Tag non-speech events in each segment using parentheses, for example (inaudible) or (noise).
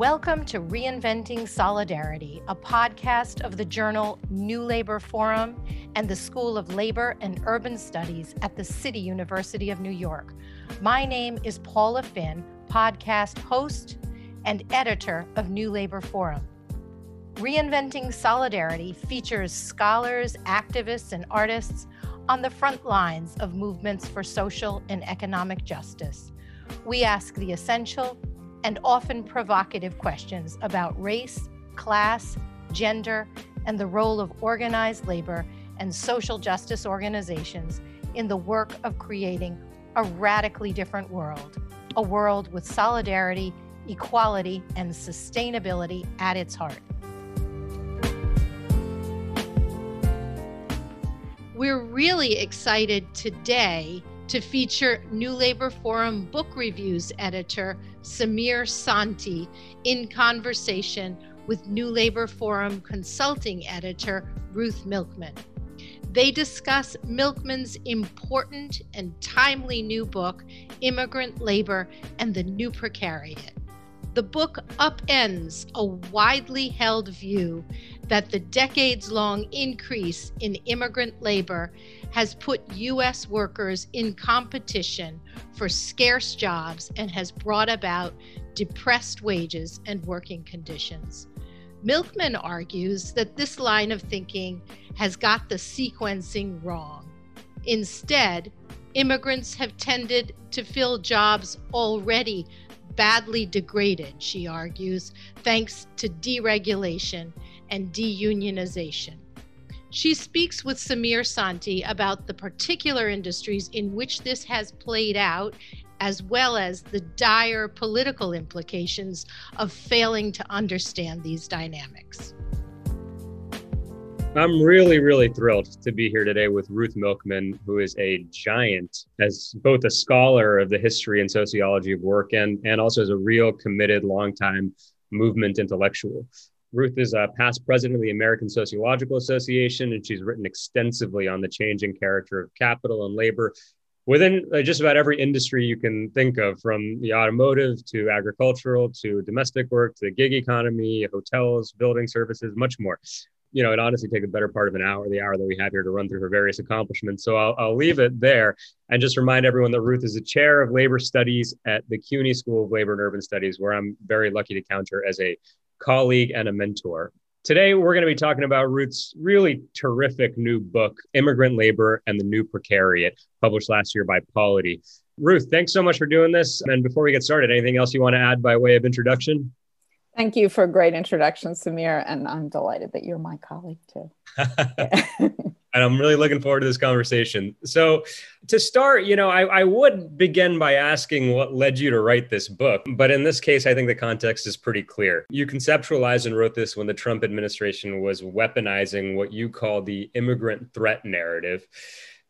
Welcome to Reinventing Solidarity, a podcast of the journal New Labor Forum and the School of Labor and Urban Studies at the City University of New York. My name is Paula Finn, podcast host and editor of New Labor Forum. Reinventing Solidarity features scholars, activists, and artists on the front lines of movements for social and economic justice. We ask the essential and often provocative questions about race, class, gender, and the role of organized labor and social justice organizations in the work of creating a radically different world, a world with solidarity, equality, and sustainability at its heart. We're really excited today to feature New Labor Forum book reviews editor Samir Sonti in conversation with New Labor Forum consulting editor Ruth Milkman. They discuss Milkman's important and timely new book, Immigrant Labor and the New Precariat. The book upends a widely held view that the decades long increase in immigrant labor has put U.S. workers in competition for scarce jobs and has brought about depressed wages and working conditions. Milkman argues that this line of thinking has got the sequencing wrong. Instead, immigrants have tended to fill jobs already badly degraded, she argues, thanks to deregulation and deunionization. She speaks with Samir Sonti about the particular industries in which this has played out, as well as the dire political implications of failing to understand these dynamics. I'm really, really thrilled to be here today with Ruth Milkman, who is a giant as both a scholar of the history and sociology of work and, and also as a real committed, longtime movement intellectual. Ruth is a past president of the American Sociological Association, and she's written extensively on the changing character of capital and labor within uh, just about every industry you can think of, from the automotive to agricultural to domestic work to the gig economy, hotels, building services, much more. You know, it honestly take a better part of an hour, the hour that we have here to run through her various accomplishments. So I'll, I'll leave it there and just remind everyone that Ruth is the chair of labor studies at the CUNY School of Labor and Urban Studies, where I'm very lucky to count her as a colleague, and a mentor. Today, we're going to be talking about Ruth's really terrific new book, Immigrant Labor and the New Precariat, published last year by Polity. Ruth, thanks so much for doing this. And before we get started, anything else you want to add by way of introduction? Thank you for a great introduction, Samir. And I'm delighted that you're my colleague too. (laughs) (laughs) and I'm really looking forward to this conversation. So, to start, you know, I, I, would begin by asking what led you to write this book. But in this case, I think the context is pretty clear. You conceptualized and wrote this when the Trump administration was weaponizing what you call the immigrant threat narrative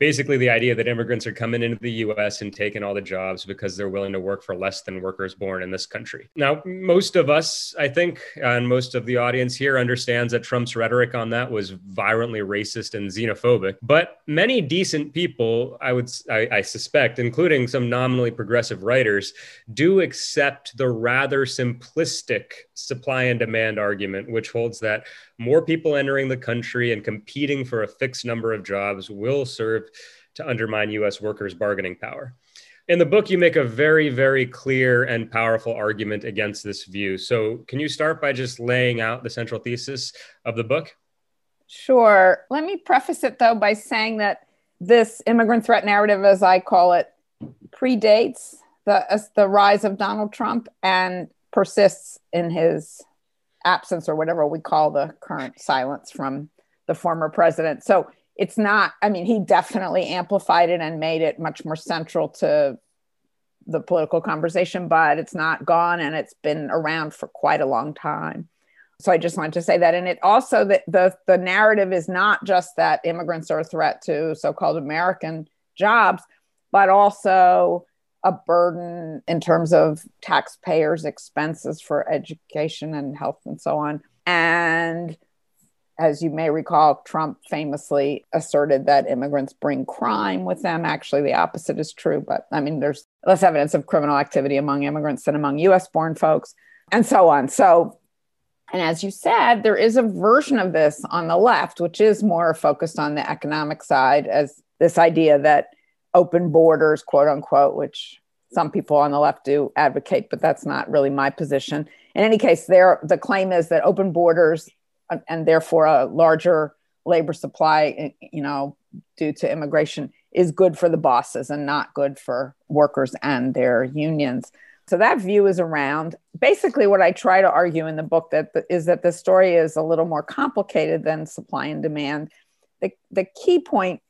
basically the idea that immigrants are coming into the US and taking all the jobs because they're willing to work for less than workers born in this country. Now, most of us, I think, and most of the audience here understands that Trump's rhetoric on that was violently racist and xenophobic. But many decent people, I would I, I suspect, including some nominally progressive writers, do accept the rather simplistic supply and demand argument, which holds that more people entering the country and competing for a fixed number of jobs will serve to undermine US workers' bargaining power. In the book, you make a very, very clear and powerful argument against this view. So, can you start by just laying out the central thesis of the book? Sure. Let me preface it, though, by saying that this immigrant threat narrative, as I call it, predates the, the rise of Donald Trump and persists in his absence or whatever we call the current silence from the former president. So it's not, I mean, he definitely amplified it and made it much more central to the political conversation, but it's not gone and it's been around for quite a long time. So I just wanted to say that. And it also that the, the narrative is not just that immigrants are a threat to so-called American jobs, but also a burden in terms of taxpayers' expenses for education and health and so on. And as you may recall, Trump famously asserted that immigrants bring crime with them. Actually, the opposite is true, but I mean, there's less evidence of criminal activity among immigrants than among US born folks. and so on. So, and as you said, there is a version of this on the left, which is more focused on the economic side, as this idea that open borders, quote unquote, which some people on the left do advocate, but that's not really my position. In any case, there the claim is that open borders and therefore a larger labor supply, eh, you know, due to immigration, is good for the bosses and not good for workers and their unions. So that view is around. Basically, what I try to argue in the book that is that the story is a little more complicated than supply and demand. The, the key point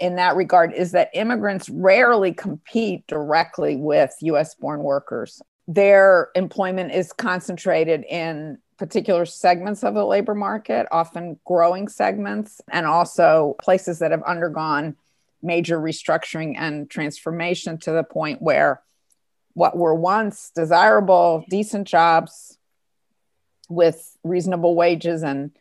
in that regard is that immigrants rarely compete directly with US born workers. Their employment is concentrated in particular segments of the labor market, often growing segments, and also places that have undergone major restructuring and transformation to the point where what were once desirable, decent jobs with reasonable wages and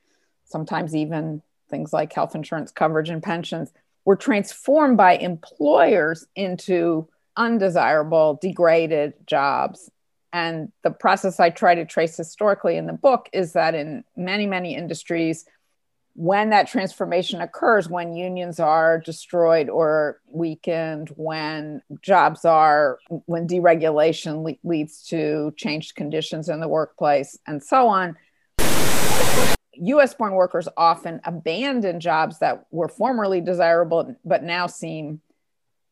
sometimes even things like health insurance coverage and pensions were transformed by employers into undesirable, degraded jobs. And the process I try to trace historically in the book is that in many, many industries, when that transformation occurs, when unions are destroyed or weakened, when jobs are, when deregulation le- leads to changed conditions in the workplace, and so on, US born workers often abandon jobs that were formerly desirable but now seem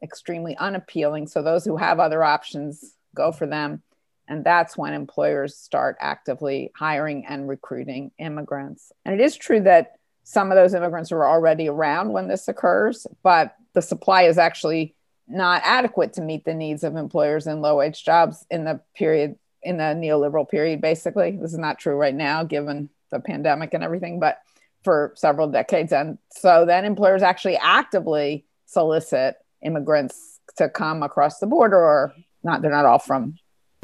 extremely unappealing. So those who have other options go for them. And that's when employers start actively hiring and recruiting immigrants. And it is true that some of those immigrants are already around when this occurs, but the supply is actually not adequate to meet the needs of employers in low wage jobs in the period, in the neoliberal period, basically. This is not true right now, given the pandemic and everything, but for several decades. And so then employers actually actively solicit immigrants to come across the border, or not, they're not all from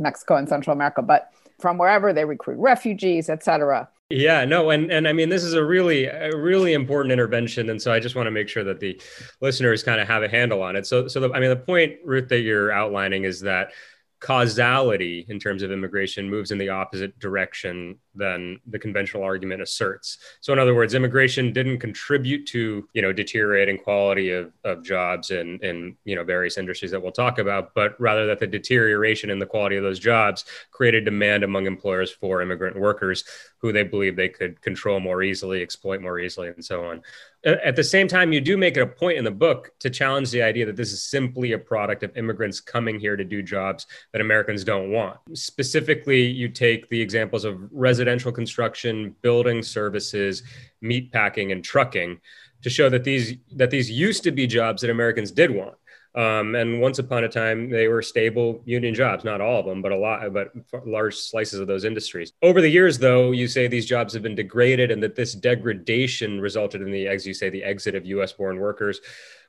Mexico and Central America, but from wherever they recruit refugees, et cetera. Yeah, no, and and I mean this is a really a really important intervention, and so I just want to make sure that the listeners kind of have a handle on it. So so the, I mean the point, Ruth, that you're outlining is that causality in terms of immigration moves in the opposite direction than the conventional argument asserts. So in other words, immigration didn't contribute to, you know, deteriorating quality of, of jobs in, in, you know, various industries that we'll talk about, but rather that the deterioration in the quality of those jobs created demand among employers for immigrant workers who they believe they could control more easily, exploit more easily, and so on. At the same time, you do make it a point in the book to challenge the idea that this is simply a product of immigrants coming here to do jobs that Americans don't want. Specifically, you take the examples of residential construction, building services, meatpacking, and trucking to show that these that these used to be jobs that Americans did want. Um, and once upon a time, they were stable union jobs, not all of them, but a lot, but large slices of those industries. Over the years, though, you say these jobs have been degraded and that this degradation resulted in the, as you say, the exit of US born workers,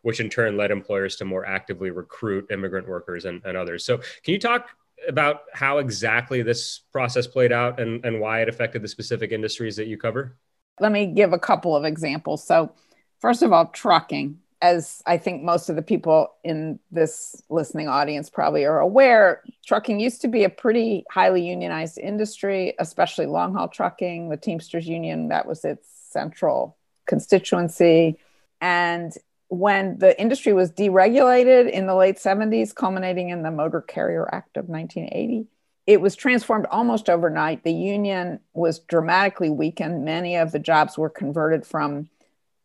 which in turn led employers to more actively recruit immigrant workers and, and others. So, can you talk about how exactly this process played out and, and why it affected the specific industries that you cover? Let me give a couple of examples. So, first of all, trucking as I think most of the people in this listening audience probably are aware, trucking used to be a pretty highly unionized industry, especially long haul trucking. The Teamsters Union, that was its central constituency. And when the industry was deregulated in the late 70s, culminating in the Motor Carrier Act of 1980, it was transformed almost overnight. The union was dramatically weakened. Many of the jobs were converted from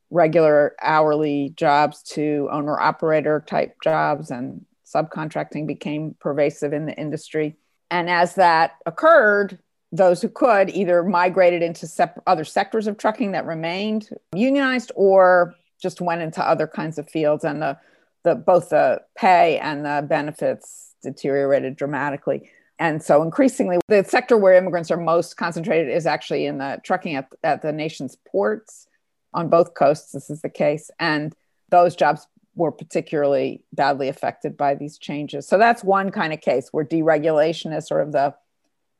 regular hourly jobs to owner operator type jobs and subcontracting became pervasive in the industry and as that occurred those who could either migrated into sep- other sectors of trucking that remained unionized or just went into other kinds of fields and the, the both the pay and the benefits deteriorated dramatically and so increasingly the sector where immigrants are most concentrated is actually in the trucking at, at the nation's ports on both coasts, this is the case. And those jobs were particularly badly affected by these changes. So that's one kind of case where deregulation is sort of the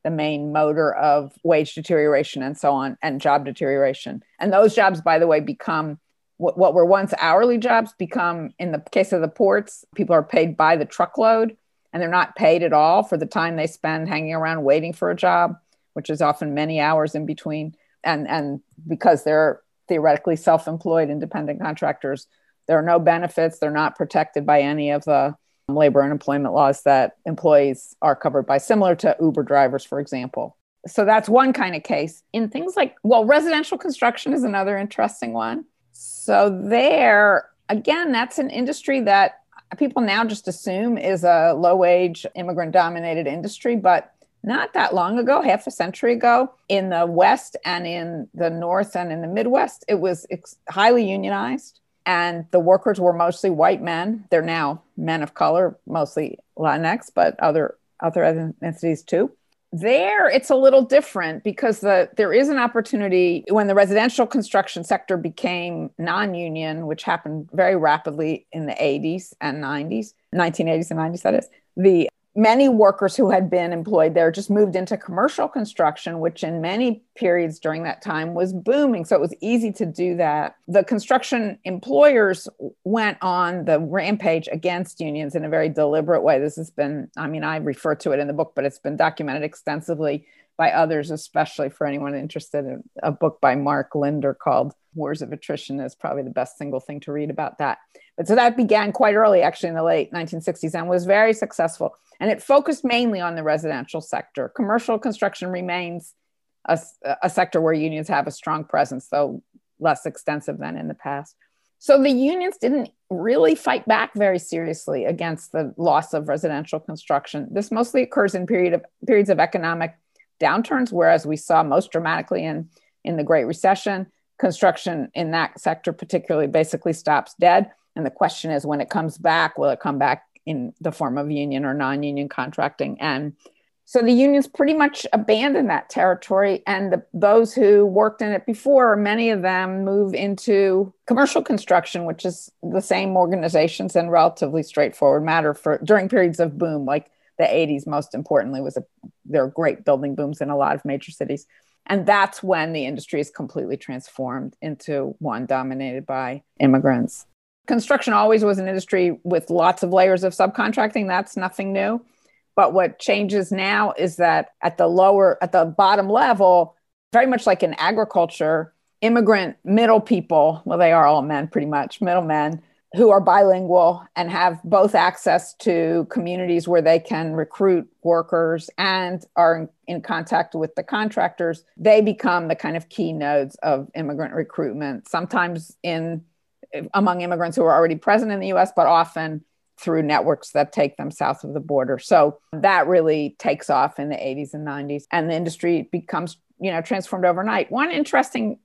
the main motor of wage deterioration and so on and job deterioration. And those jobs, by the way, become what, what were once hourly jobs become in the case of the ports, people are paid by the truckload and they're not paid at all for the time they spend hanging around waiting for a job. which is often many hours in between. And, and because they're theoretically self employed independent contractors, there are no benefits. They're not protected by any of the labor and employment laws that employees are covered by, similar to Uber drivers, for example. So that's one kind of case. In things like, well, residential construction is another interesting one. So, there, again, that's an industry that people now just assume is a low wage, immigrant dominated industry. But not that long ago, half a century ago, in the West and in the North and in the Midwest, it was highly unionized. And the workers were mostly white men. They're now men of color, mostly Latinx, but other other ethnicities too there it's a little different because the there is an opportunity when the residential construction sector became non-union which happened very rapidly in the 80s and 90s 1980s and 90s that is the many workers who had been employed there just moved into commercial construction, which in many periods during that time was booming. So it was easy to do that. The construction employers went on the rampage against unions in a very deliberate way. This has been, I mean, I refer to it in the book, but it's been documented extensively by others, especially for anyone interested in a book by Marc Linder called Wars of Attrition is probably the best single thing to read about that. But so that began quite early, actually, in the late 1960s and was very successful. And it focused mainly on the residential sector. Commercial construction remains a, a sector where unions have a strong presence, though less extensive than in the past. So the unions didn't really fight back very seriously against the loss of residential construction. This mostly occurs in period of, periods of economic downturns, whereas we saw most dramatically in, in the Great Recession. Construction in that sector, particularly, basically stops dead. And the question is when it comes back, will it come back in the form of union or non union contracting? And so the unions pretty much abandoned that territory. And the, those who worked in it before, many of them move into commercial construction, which is the same organizations and relatively straightforward matter for during periods of boom, like the 80s, most importantly, was a there are great building booms in a lot of major cities. And that's when the industry is completely transformed into one dominated by immigrants. Construction always was an industry with lots of layers of subcontracting. That's nothing new. But what changes now is that at the lower, at the bottom level, very much like in agriculture, immigrant middle people, well, they are all men pretty much, middlemen, who are bilingual and have both access to communities where they can recruit workers and are in, in, contact with the contractors, they become the kind of key nodes of immigrant recruitment, sometimes in among immigrants who are already present in the US, but often through networks that take them south of the border. So that really takes off in the 80s and 90s and the industry becomes, you know, transformed overnight. One interesting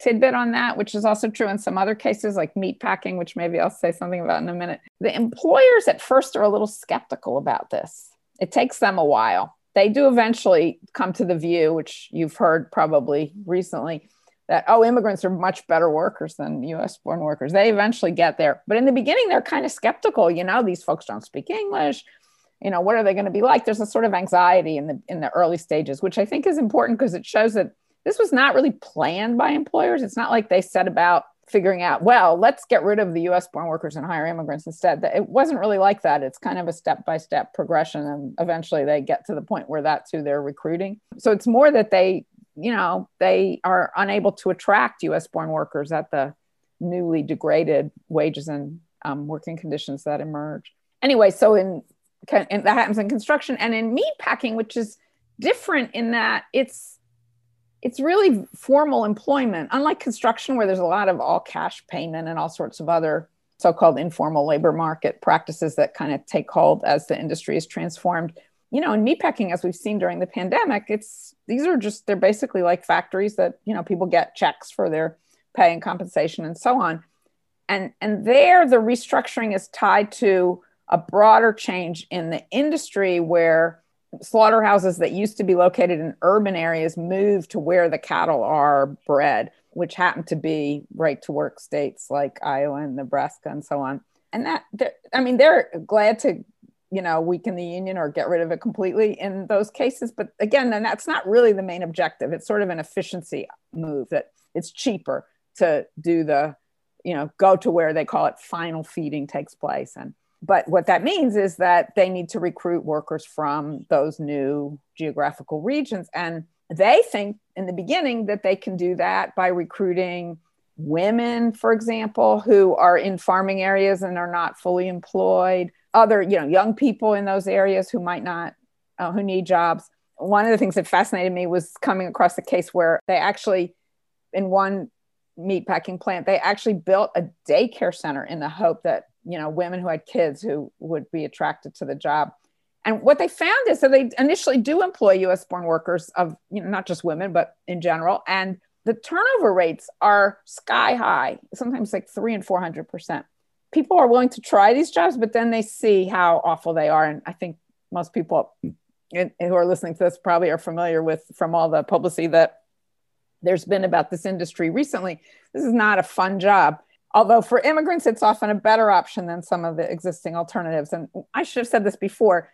tidbit on that, which is also true in some other cases like meat packing, which maybe I'll say something about in a minute. The employers at first are a little skeptical about this. It takes them a while. They do eventually come to the view, which you've heard probably recently, that, oh, immigrants are much better workers than US born workers. They eventually get there. But in the beginning, they're kind of skeptical. You know, these folks don't speak English. You know, what are they going to be like? There's a sort of anxiety in the in the early stages, which I think is important because it shows that this was not really planned by employers. It's not like they set about figuring out, well, let's get rid of the US born workers and hire immigrants instead. It wasn't really like that. It's kind of a step by step progression. And eventually they get to the point where that's who they're recruiting. So it's more that they, you know, they are unable to attract US born workers at the newly degraded wages and um, working conditions that emerge. Anyway, so in, in that happens in construction and in meat packing, which is different in that it's it's really formal employment, unlike construction, where there's a lot of all cash payment and all sorts of other so called informal labor market practices that kind of take hold as the industry is transformed. You know, in meatpacking, as we've seen during the pandemic, it's these are just they're basically like factories that you know people get checks for their pay and compensation and so on. And and there the restructuring is tied to a broader change in the industry where slaughterhouses that used to be located in urban areas moved to where the cattle are bred, which happen to be right to work states like Iowa and Nebraska and so on. And that, I mean, they're glad to, you know, weaken the union or get rid of it completely in those cases. But again, then that's not really the main objective. It's sort of an efficiency move that it's cheaper to do the, you know, go to where they call it final feeding takes place and but what that means is that they need to recruit workers from those new geographical regions and they think in the beginning that they can do that by recruiting women, for example, who are in farming areas and are not fully employed, other, you know, young people in those areas who might not, uh, who need jobs. One of the things that fascinated me was coming across a case where they actually, in one meatpacking plant, they actually built a daycare center in the hope that, you know, women who had kids who would be attracted to the job. And what they found is that they initially do employ US born workers of, you know, not just women, but in general. And the turnover rates are sky high, sometimes like three and 400%. People are willing to try these jobs, but then they see how awful they are. And I think most people who are listening to this probably are familiar with from all the publicity that there's been about this industry recently. This is not a fun job. Although for immigrants, it's often a better option than some of the existing alternatives. And I should have said this before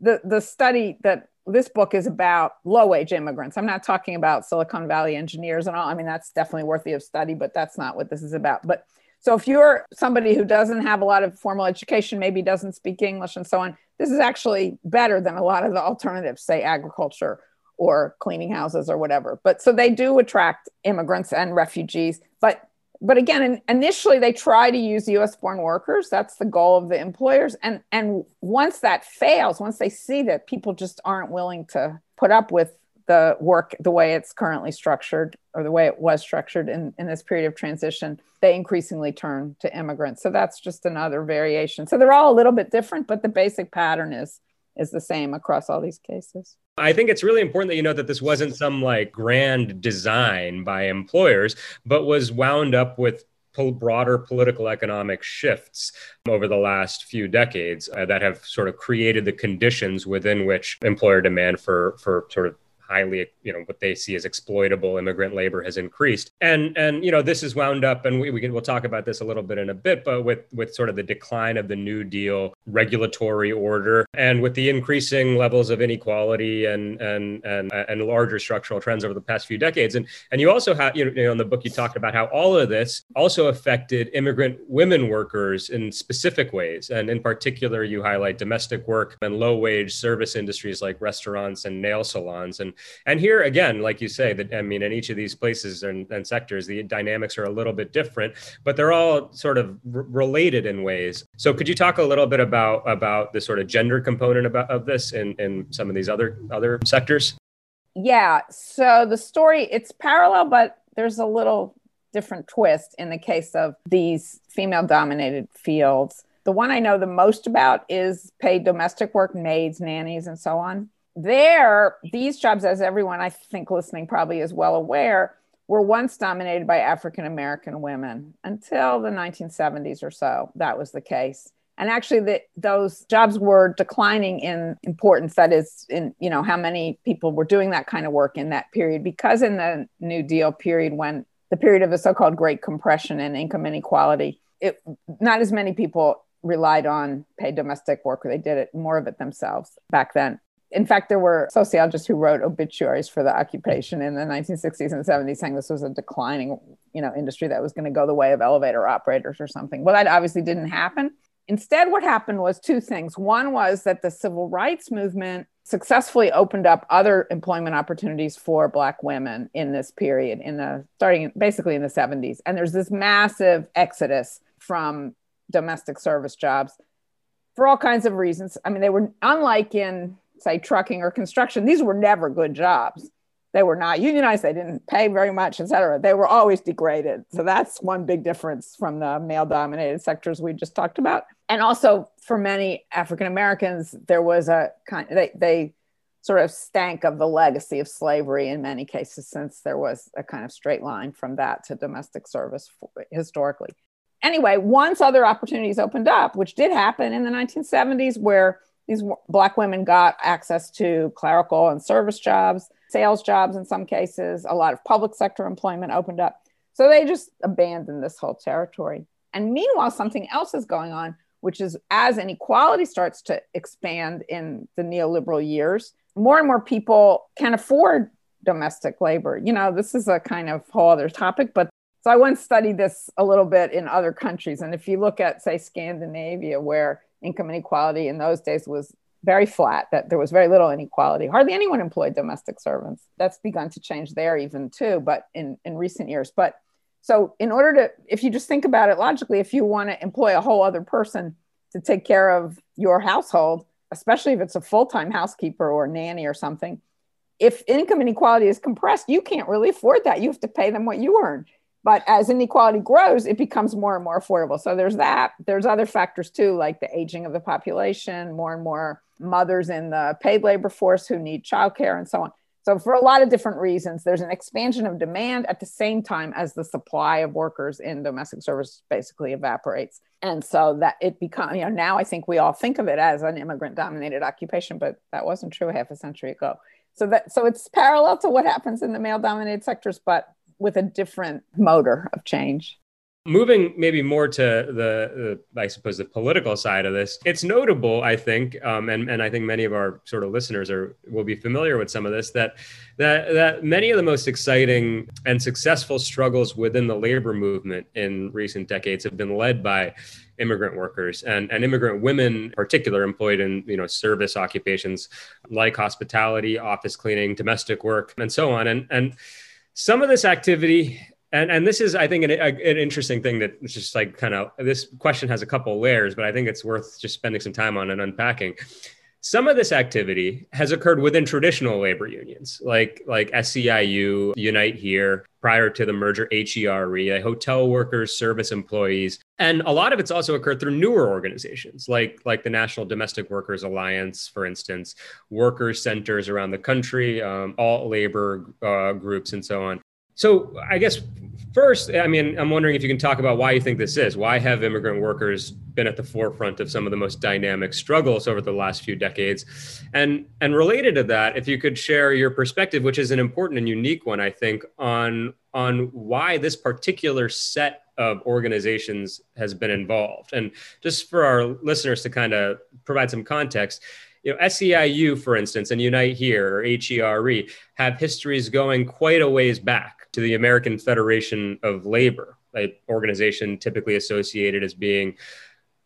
the, the study that this book is about low wage immigrants. I'm not talking about Silicon Valley engineers and all. I mean, that's definitely worthy of study, but that's not what this is about. But so if you're somebody who doesn't have a lot of formal education, maybe doesn't speak English and so on, this is actually better than a lot of the alternatives, say agriculture or cleaning houses or whatever. But so they do attract immigrants and refugees, but but again, initially they try to use U.S. born workers. That's the goal of the employers. And and once that fails, once they see that people just aren't willing to put up with the work the way it's currently structured or the way it was structured in, in this period of transition, they increasingly turn to immigrants. So that's just another variation. So they're all a little bit different, but the basic pattern is is the same across all these cases. I think it's really important that you know that this wasn't some like grand design by employers, but was wound up with broader political economic shifts over the last few decades uh, that have sort of created the conditions within which employer demand for for sort of highly you know what they see as exploitable immigrant labor has increased. And and you know this is wound up and we, we can we'll talk about this a little bit in a bit but with with sort of the decline of the new deal regulatory order and with the increasing levels of inequality and and and and larger structural trends over the past few decades. And and you also have you know, in the book you talked about how all of this also affected immigrant women workers in specific ways. And in particular you highlight domestic work and low wage service industries like restaurants and nail salons. And and here again, like you say, that I mean, in each of these places and, and sectors, the dynamics are a little bit different, but they're all sort of r- related in ways. So, could you talk a little bit about about the sort of gender component about of this in in some of these other other sectors? Yeah. So the story it's parallel, but there's a little different twist in the case of these female dominated fields. The one I know the most about is paid domestic work, maids, nannies, and so on there, these jobs, as everyone I think listening probably is well aware, were once dominated by African American women until the 1970s or so. That was the case. And actually, the, those jobs were declining in importance. That is, in you know how many people were doing that kind of work in that period, because in the New Deal period, when the period of the so-called Great Compression and income inequality, it not as many people relied on paid domestic work. They did it more of it themselves back then in fact, there were sociologists who wrote obituaries for the occupation in the 1960s and 70s saying this was a declining, you know, industry that was going to go the way of elevator operators or something. Well, that obviously didn't happen. Instead, what happened was two things. One was that the civil rights movement successfully opened up other employment opportunities for black women in this period in the starting basically in the 70s and there's this massive exodus from domestic service jobs for all kinds of reasons i mean they were unlike in say trucking or construction, these were never good jobs. They were not unionized. They didn't pay very much, et cetera. They were always degraded. So that's one big difference from the male dominated sectors we just talked about. And also for many African Americans, there was a kind they, they sort of stank of the legacy of slavery in many cases, since there was a kind of straight line from that to domestic service for, historically. Anyway, once other opportunities opened up, which did happen in the 1970s, where these black women got access to clerical and service jobs, sales jobs in some cases, a lot of public sector employment opened up. So they just abandoned this whole territory. And meanwhile, something else is going on, which is as inequality starts to expand in the neoliberal years, more and more people can afford domestic labor. You know, this is a kind of whole other topic, but so I once studied this a little bit in other countries. And if you look at, say, Scandinavia, where income inequality in those days was very flat, that there was very little inequality. Hardly anyone employed domestic servants. That's begun to change there even too, but in, in recent years. But so in order to, if you just think about it logically, if you want to employ a whole other person to take care of your household, especially if it's a full-time housekeeper or nanny or something, if income inequality is compressed, you can't really afford that. You have to pay them what you earn. But as inequality grows, it becomes more and more affordable. So there's that. There's other factors too, like the aging of the population, more and more mothers in the paid labor force who need childcare and so on. So, for a lot of different reasons, there's an expansion of demand at the same time as the supply of workers in domestic service basically evaporates. And so that it becomes, you know, now I think we all think of it as an immigrant dominated occupation, but that wasn't true half a century ago. So that so it's parallel to what happens in the male dominated sectors, but with a different motor of change. Moving maybe more to the, the, I suppose, the political side of this, it's notable, I think, um, and, and I think many of our sort of listeners are will be familiar with some of this, that, that, that many of the most exciting and successful struggles within the labor movement in recent decades have been led by immigrant workers and, and immigrant women in particular employed in you know service occupations like hospitality office cleaning domestic work and so on and and some of this activity and and this is i think an, a, an interesting thing that it's just like kind of this question has a couple layers but i think it's worth just spending some time on and unpacking some of this activity has occurred within traditional labor unions like like SEIU, Unite Here, prior to the merger HERE, hotel workers, service employees. And a lot of it's also occurred through newer organizations like like the National Domestic Workers Alliance, for instance, workers centers around the country, um, alt labor uh, groups, and so on. So I guess first, I mean, I'm wondering if you can talk about why you think this is. Why have immigrant workers been at the forefront of some of the most dynamic struggles over the last few decades? And and related to that, if you could share your perspective, which is an important and unique one, I think, on on why this particular set of organizations has been involved. And just for our listeners to kind of provide some context, you know, SEIU, for instance, and Unite Here or HERE have histories going quite a ways back to the American Federation of Labor, an organization typically associated as being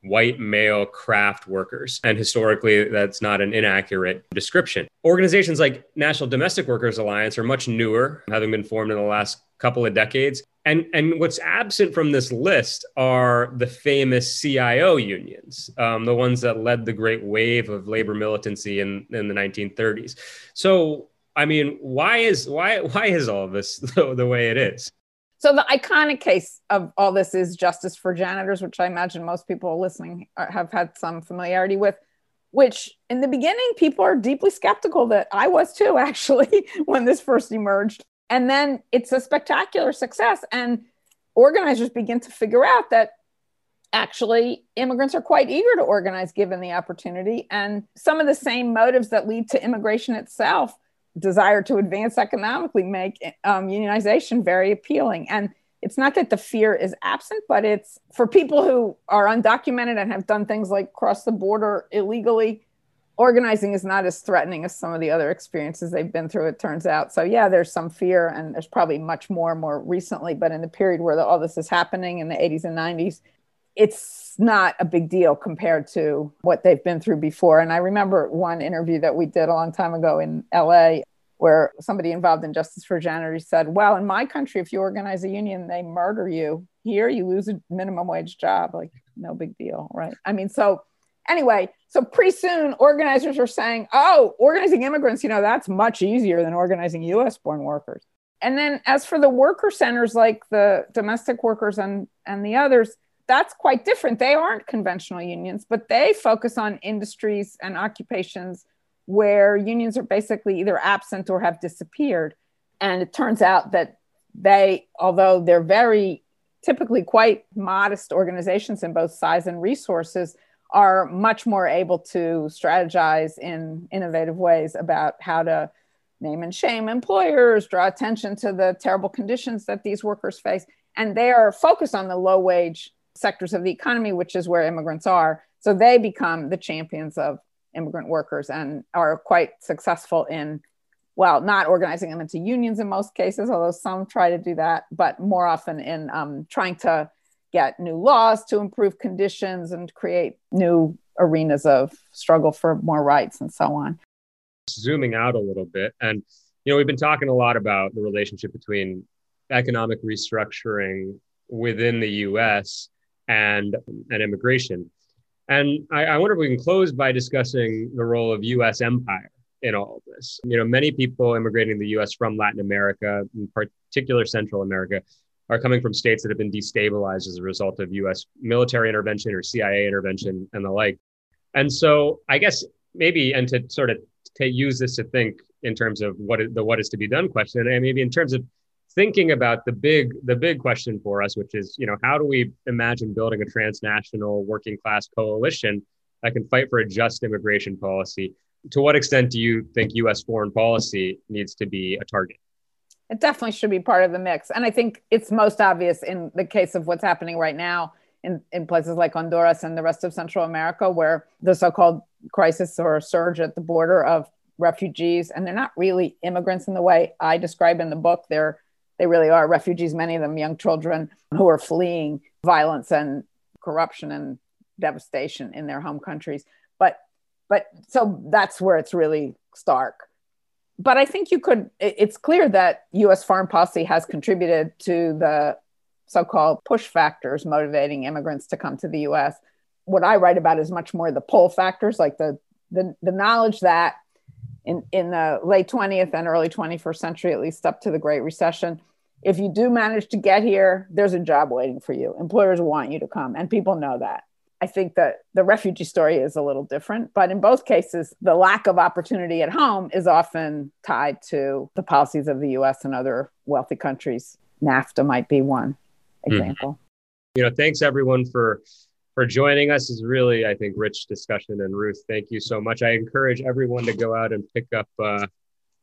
white male craft workers. And historically, that's not an inaccurate description. Organizations like National Domestic Workers Alliance are much newer, having been formed in the last couple of decades. And, and what's absent from this list are the famous CIO unions, um, the ones that led the great wave of labor militancy in, in the 1930s. So, I mean, why is why why is all of this (laughs) the, the way it is? So the iconic case of all this is Justice for Janitors, which I imagine most people listening have had some familiarity with. Which in the beginning, people are deeply skeptical that I was too, (laughs) actually, when this first emerged. And then it's a spectacular success. And organizers begin to figure out that actually immigrants are quite eager to organize given the opportunity. And some of the same motives that lead to immigration itself, desire to advance economically, make um, unionization very appealing. And it's not that the fear is absent, but it's for people who are undocumented and have done things like cross the border illegally organizing is not as threatening as some of the other experiences they've been through it turns out. So yeah there's some fear and there's probably much more more recently but in the period where the, all this is happening in the 80s and 90s it's not a big deal compared to what they've been through before. And i remember one interview that we did a long time ago in la where somebody involved in justice for janitors said well in my country if you organize a union they murder you. Here you lose a minimum wage job. Like no big deal right? I mean so anyway, so pretty soon organizers are saying, oh, organizing immigrants, you know, that's much easier than organizing US born workers. And then as for the worker centers like the domestic workers and, and the others, that's quite different. They aren't conventional unions, but they focus on industries and occupations where unions are basically either absent or have disappeared. And it turns out that they, although they're very typically quite modest organizations in both size and resources, are much more able to strategize in innovative ways about how to name and shame employers, draw attention to the terrible conditions that these workers face. And they are focused on the low wage sectors of the economy, which is where immigrants are. So they become the champions of immigrant workers and are quite successful in, well, not organizing them into unions in most cases, although some try to do that, but more often in um, trying to get new laws to improve conditions and create new arenas of struggle for more rights and so on. Zooming out a little bit, and you know, we've been talking a lot about the relationship between economic restructuring within the U.S. and and immigration. And I, I wonder if we can close by discussing the role of U.S. empire in all of this. You know, many people immigrating to the U.S. from Latin America, in particular Central America, are coming from states that have been destabilized as a result of U.S. military intervention or CIA intervention and the like. And so, I guess maybe, and to sort of to use this to think in terms of what is the what is to be done question, and maybe in terms of thinking about the big the big question for us which is you know how do we imagine building a transnational working class coalition that can fight for a just immigration policy to what extent do you think us foreign policy needs to be a target it definitely should be part of the mix and i think it's most obvious in the case of what's happening right now in, in places like honduras and the rest of central america where the so-called crisis or surge at the border of refugees and they're not really immigrants in the way i describe in the book they're they really are refugees, many of them young children who are fleeing violence and corruption and devastation in their home countries. But but so that's where it's really stark. But I think you could it's clear that US foreign policy has contributed to the so-called push factors motivating immigrants to come to the US. What I write about is much more the pull factors, like the the, the knowledge that in, in the late 20th and early 21st century, at least up to the Great Recession. If you do manage to get here, there's a job waiting for you. Employers want you to come, and people know that. I think that the refugee story is a little different, but in both cases, the lack of opportunity at home is often tied to the policies of the US and other wealthy countries. NAFTA might be one hmm. example. Mm. You know, thanks everyone for for joining us. is really, I think, rich discussion. And Ruth, thank you so much. I encourage everyone to go out and pick up uh,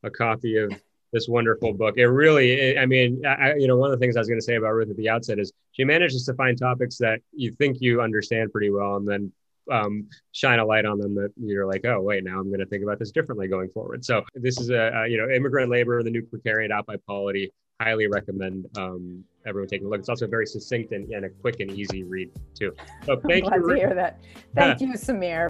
a copy of this wonderful book. It really, I mean, I, you know, one of the things I was going to say about Ruth at the outset is she manages to find topics that you think you understand pretty well, and then um, shine a light on them that you're like, oh wait, now I'm going to think about this differently going forward. So this is a, a you know immigrant labor, the new precariat out by polity. Highly recommend um, everyone taking a look. It's also very succinct and, and a quick and easy read too. So thank I'm glad you. to hear that. Thank (laughs) you, Samir.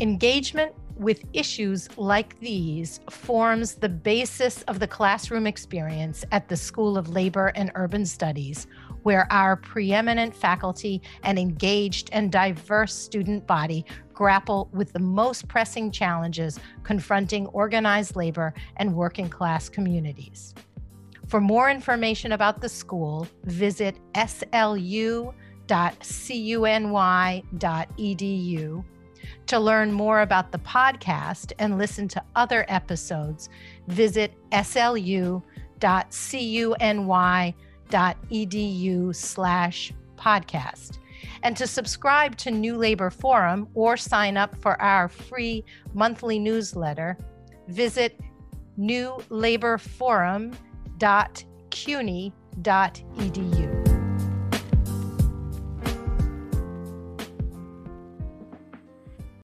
Engagement with issues like these forms the basis of the classroom experience at the School of Labor and Urban Studies, where our preeminent faculty and engaged and diverse student body grapple with the most pressing challenges confronting organized labor and working class communities. For more information about the school, visit slu.cuny.edu. To learn more about the podcast and listen to other episodes, visit slu.cuny.edu slash podcast. And to subscribe to New Labor Forum or sign up for our free monthly newsletter, visit newlaborforum.cuny.edu.